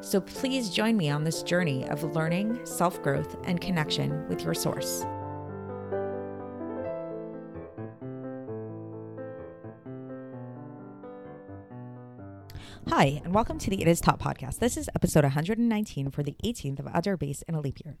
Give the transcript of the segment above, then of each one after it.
So please join me on this journey of learning, self growth, and connection with your source. Hi, and welcome to the It Is Taught podcast. This is episode 119 for the 18th of Adar Beis in a leap year.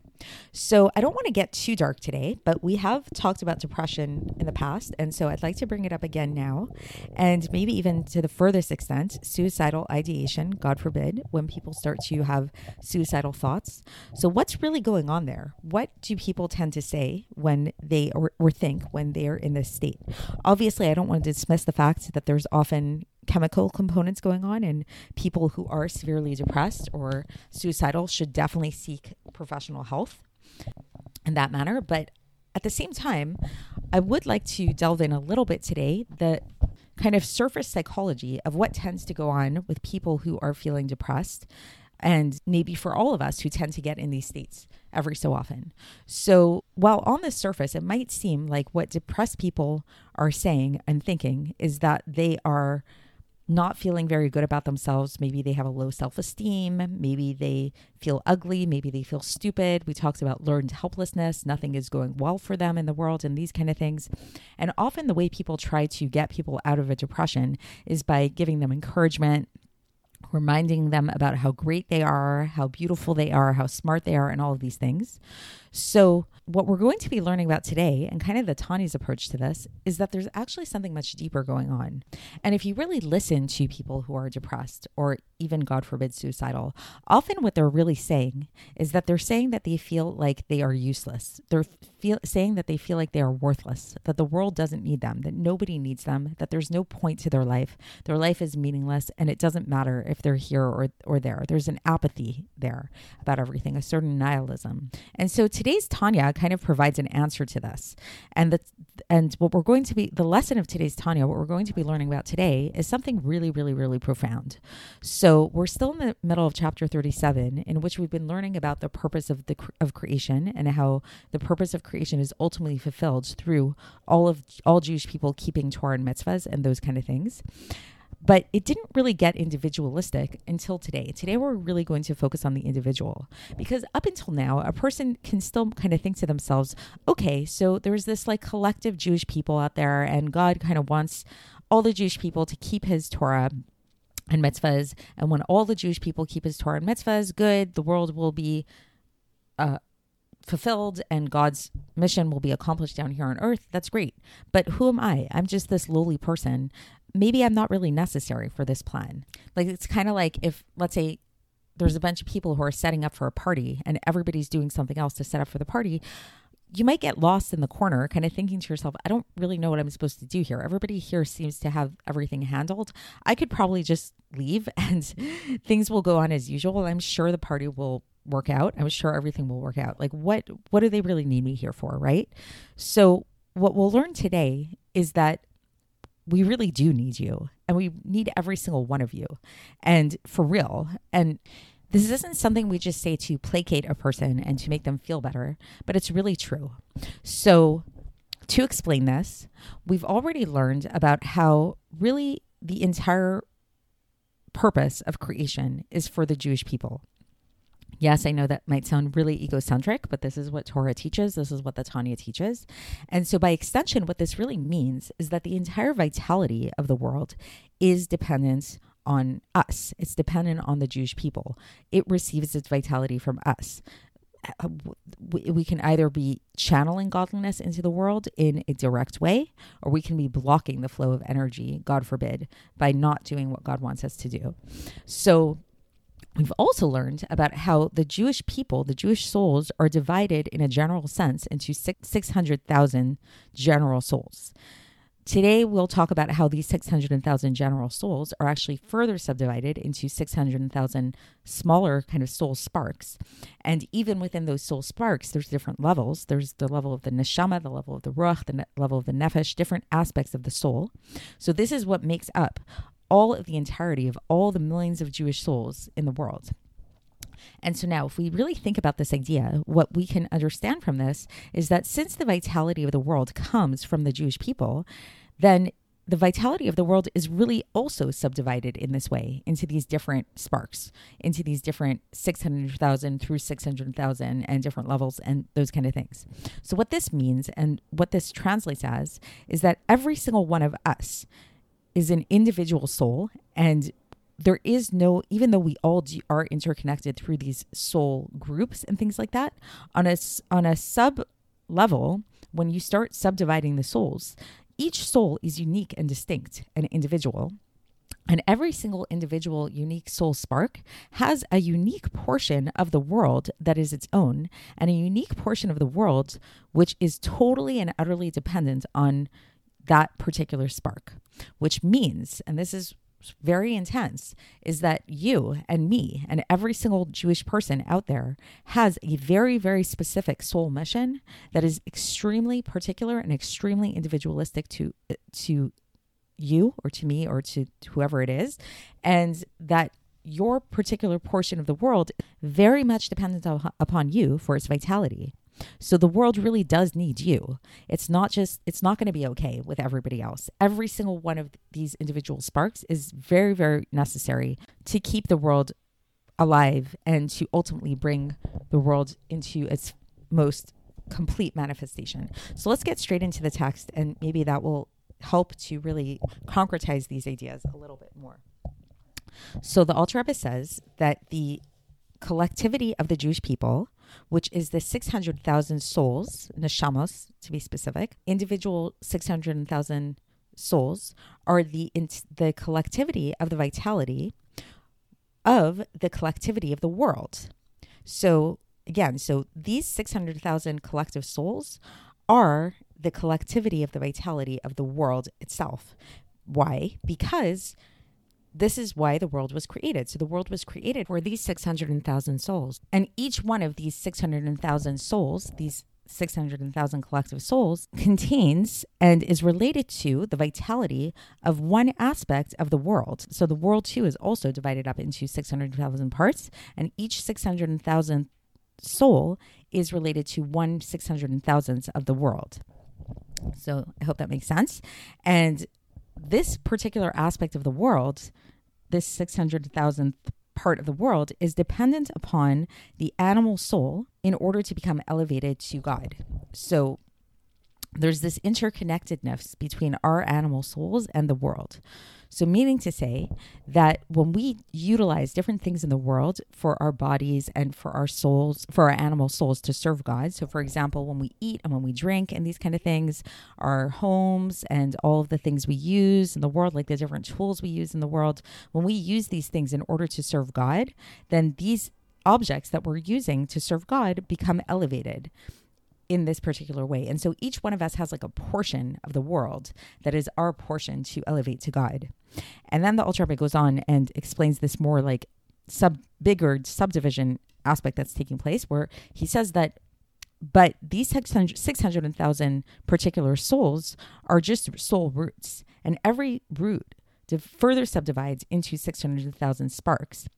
So, I don't want to get too dark today, but we have talked about depression in the past, and so I'd like to bring it up again now, and maybe even to the furthest extent, suicidal ideation, God forbid, when people start to have suicidal thoughts. So, what's really going on there? What do people tend to say when they or, or think when they're in this state? Obviously, I don't want to dismiss the fact that there's often chemical components going on and people who are severely depressed or suicidal should definitely seek professional health in that manner but at the same time i would like to delve in a little bit today the kind of surface psychology of what tends to go on with people who are feeling depressed and maybe for all of us who tend to get in these states every so often. So, while on the surface, it might seem like what depressed people are saying and thinking is that they are not feeling very good about themselves. Maybe they have a low self esteem. Maybe they feel ugly. Maybe they feel stupid. We talked about learned helplessness. Nothing is going well for them in the world and these kind of things. And often the way people try to get people out of a depression is by giving them encouragement, reminding them about how great they are, how beautiful they are, how smart they are, and all of these things. So, what we're going to be learning about today, and kind of the Tanya's approach to this, is that there's actually something much deeper going on. And if you really listen to people who are depressed or even, God forbid, suicidal, often what they're really saying is that they're saying that they feel like they are useless. They're feel, saying that they feel like they are worthless, that the world doesn't need them, that nobody needs them, that there's no point to their life. Their life is meaningless, and it doesn't matter if they're here or, or there. There's an apathy there about everything, a certain nihilism. And so today's Tanya kind of provides an answer to this. And the and what we're going to be the lesson of today's Tanya, what we're going to be learning about today is something really, really, really profound. So we're still in the middle of chapter 37, in which we've been learning about the purpose of the of creation and how the purpose of creation is ultimately fulfilled through all of all Jewish people keeping Torah and mitzvahs and those kind of things. But it didn't really get individualistic until today. Today, we're really going to focus on the individual because up until now, a person can still kind of think to themselves, okay, so there's this like collective Jewish people out there, and God kind of wants all the Jewish people to keep his Torah and mitzvahs. And when all the Jewish people keep his Torah and mitzvahs, good, the world will be uh, fulfilled and God's mission will be accomplished down here on earth. That's great. But who am I? I'm just this lowly person maybe I'm not really necessary for this plan. Like it's kind of like if let's say there's a bunch of people who are setting up for a party and everybody's doing something else to set up for the party, you might get lost in the corner, kind of thinking to yourself, I don't really know what I'm supposed to do here. Everybody here seems to have everything handled. I could probably just leave and things will go on as usual. I'm sure the party will work out. I'm sure everything will work out. Like what what do they really need me here for, right? So what we'll learn today is that we really do need you and we need every single one of you and for real. And this isn't something we just say to placate a person and to make them feel better but it's really true. So to explain this we've already learned about how really the entire purpose of creation is for the jewish people Yes, I know that might sound really egocentric, but this is what Torah teaches. This is what the Tanya teaches. And so, by extension, what this really means is that the entire vitality of the world is dependent on us, it's dependent on the Jewish people. It receives its vitality from us. Uh, we can either be channeling godliness into the world in a direct way, or we can be blocking the flow of energy, God forbid, by not doing what God wants us to do. So, We've also learned about how the Jewish people, the Jewish souls, are divided in a general sense into 600,000 general souls. Today, we'll talk about how these 600,000 general souls are actually further subdivided into 600,000 smaller kind of soul sparks. And even within those soul sparks, there's different levels. There's the level of the neshama, the level of the ruach, the ne- level of the nefesh, different aspects of the soul. So, this is what makes up all of the entirety of all the millions of Jewish souls in the world. And so now, if we really think about this idea, what we can understand from this is that since the vitality of the world comes from the Jewish people, then the vitality of the world is really also subdivided in this way into these different sparks, into these different 600,000 through 600,000 and different levels and those kind of things. So, what this means and what this translates as is that every single one of us is an individual soul and there is no even though we all are interconnected through these soul groups and things like that on a on a sub level when you start subdividing the souls each soul is unique and distinct and individual and every single individual unique soul spark has a unique portion of the world that is its own and a unique portion of the world which is totally and utterly dependent on that particular spark which means and this is very intense is that you and me and every single Jewish person out there has a very, very specific soul mission that is extremely particular and extremely individualistic to to you or to me or to, whoever it is, and that your particular portion of the world very much dependent upon you for its vitality. So the world really does need you. It's not just, it's not going to be okay with everybody else. Every single one of these individual sparks is very, very necessary to keep the world alive and to ultimately bring the world into its most complete manifestation. So let's get straight into the text, and maybe that will help to really concretize these ideas a little bit more. So the Alter Rebbe says that the collectivity of the Jewish people which is the 600,000 souls, neshamos to be specific, individual 600,000 souls are the the collectivity of the vitality of the collectivity of the world. So again, so these 600,000 collective souls are the collectivity of the vitality of the world itself. Why? Because this is why the world was created. So the world was created for these 600,000 souls. And each one of these 600,000 souls, these 600,000 collective souls, contains and is related to the vitality of one aspect of the world. So the world, too, is also divided up into 600,000 parts, and each 600,000 soul is related to one 600,000th of the world. So I hope that makes sense. And this particular aspect of the world, this 600,000th part of the world, is dependent upon the animal soul in order to become elevated to God. So there's this interconnectedness between our animal souls and the world. So, meaning to say that when we utilize different things in the world for our bodies and for our souls, for our animal souls to serve God. So, for example, when we eat and when we drink and these kind of things, our homes and all of the things we use in the world, like the different tools we use in the world, when we use these things in order to serve God, then these objects that we're using to serve God become elevated in this particular way. And so each one of us has like a portion of the world that is our portion to elevate to God. And then the Alter Rebbe goes on and explains this more like sub bigger subdivision aspect that's taking place where he says that but these 600,000 particular souls are just soul roots and every root further subdivides into 600,000 sparks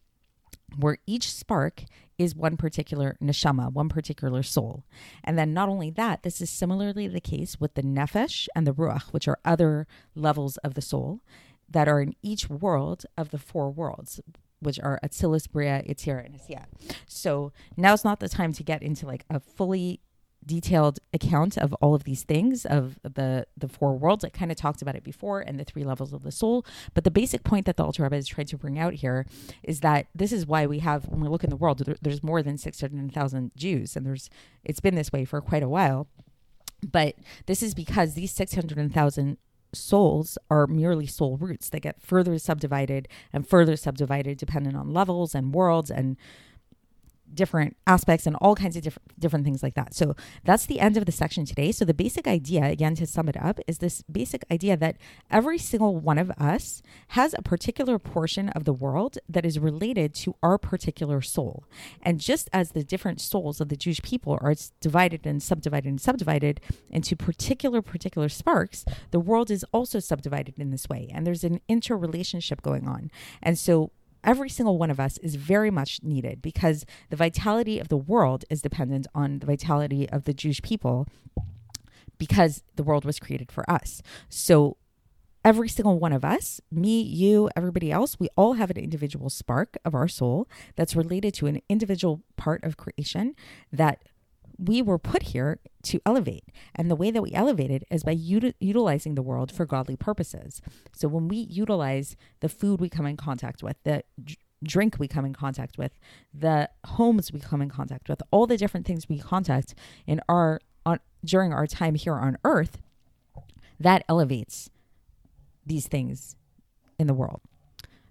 where each spark is one particular neshama, one particular soul. And then not only that, this is similarly the case with the nefesh and the ruach, which are other levels of the soul that are in each world of the four worlds, which are Atzilus, Bria, Yetzirah, and Asiyah. So now's not the time to get into like a fully detailed account of all of these things of the the four worlds. I kind of talked about it before and the three levels of the soul. But the basic point that the Alter Rebbe is trying to bring out here is that this is why we have when we look in the world, there, there's more than six hundred thousand Jews, and there's it's been this way for quite a while. But this is because these six hundred thousand souls are merely soul roots that get further subdivided and further subdivided depending on levels and worlds and different aspects and all kinds of different different things like that. So that's the end of the section today. So the basic idea again to sum it up is this basic idea that every single one of us has a particular portion of the world that is related to our particular soul. And just as the different souls of the Jewish people are divided and subdivided and subdivided into particular particular sparks, the world is also subdivided in this way and there's an interrelationship going on. And so every single one of us is very much needed because the vitality of the world is dependent on the vitality of the Jewish people because the world was created for us. So every single one of us, me, you, everybody else, we all have an individual spark of our soul that's related to an individual part of creation that we were put here to elevate. And the way that we elevate it is by util- utilizing the world for godly purposes. So when we utilize the food we come in contact with, the drink we come in contact with, the homes we come in contact with, all the different things we contact in our on during our time here on earth, that elevates these things in the world.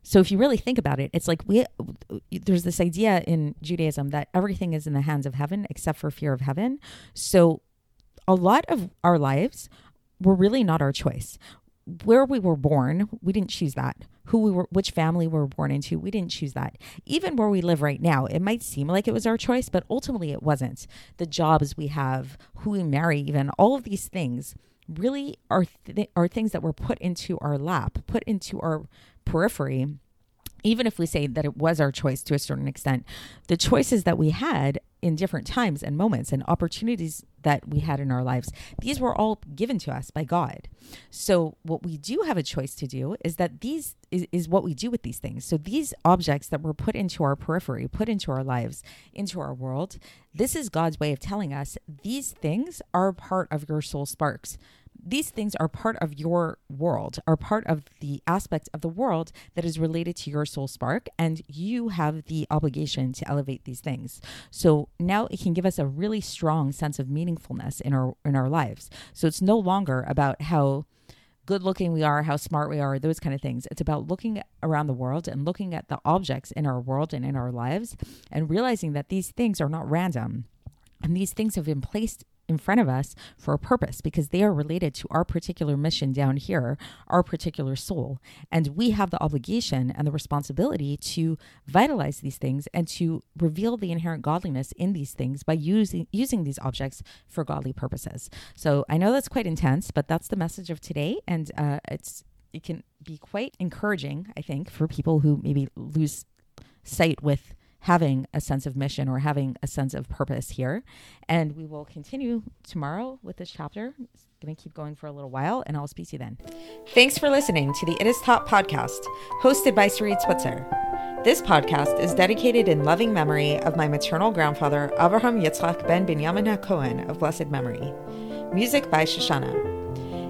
So if you really think about it, it's like we there's this idea in Judaism that everything is in the hands of heaven except for fear of heaven. So a lot of our lives were really not our choice. Where we were born, we didn't choose that. Who we were, which family we were born into, we didn't choose that. Even where we live right now, it might seem like it was our choice, but ultimately it wasn't. The jobs we have, who we marry, even all of these things really are th- are things that were put into our lap, put into our periphery. Even if we say that it was our choice to a certain extent, the choices that we had in different times and moments and opportunities that we had in our lives, these were all given to us by God. So, what we do have a choice to do is that these is, is what we do with these things. So, these objects that were put into our periphery, put into our lives, into our world, this is God's way of telling us these things are part of your soul sparks these things are part of your world, are part of the aspect of the world that is related to your soul spark, and you have the obligation to elevate these things. So now it can give us a really strong sense of meaningfulness in our in our lives. So it's no longer about how good looking we are, how smart we are, those kind of things. It's about looking around the world and looking at the objects in our world and in our lives and realizing that these things are not random. And these things have been placed in front of us for a purpose because they are related to our particular mission down here, our particular soul. And we have the obligation and the responsibility to vitalize these things and to reveal the inherent godliness in these things by using using these objects for godly purposes. So I know that's quite intense, but that's the message of today. And uh, it's it can be quite encouraging, I think, for people who maybe lose sight with having a sense of mission or having a sense of purpose here. And we will continue tomorrow with this chapter. It's going to keep going for a little while, and I'll speak to you then. Thanks for listening to the It Is Taught podcast, hosted by Sarit Switzer. This podcast is dedicated in loving memory of my maternal grandfather, Avraham Yitzchak ben Binyamin HaKohen of blessed memory. Music by Shoshannah.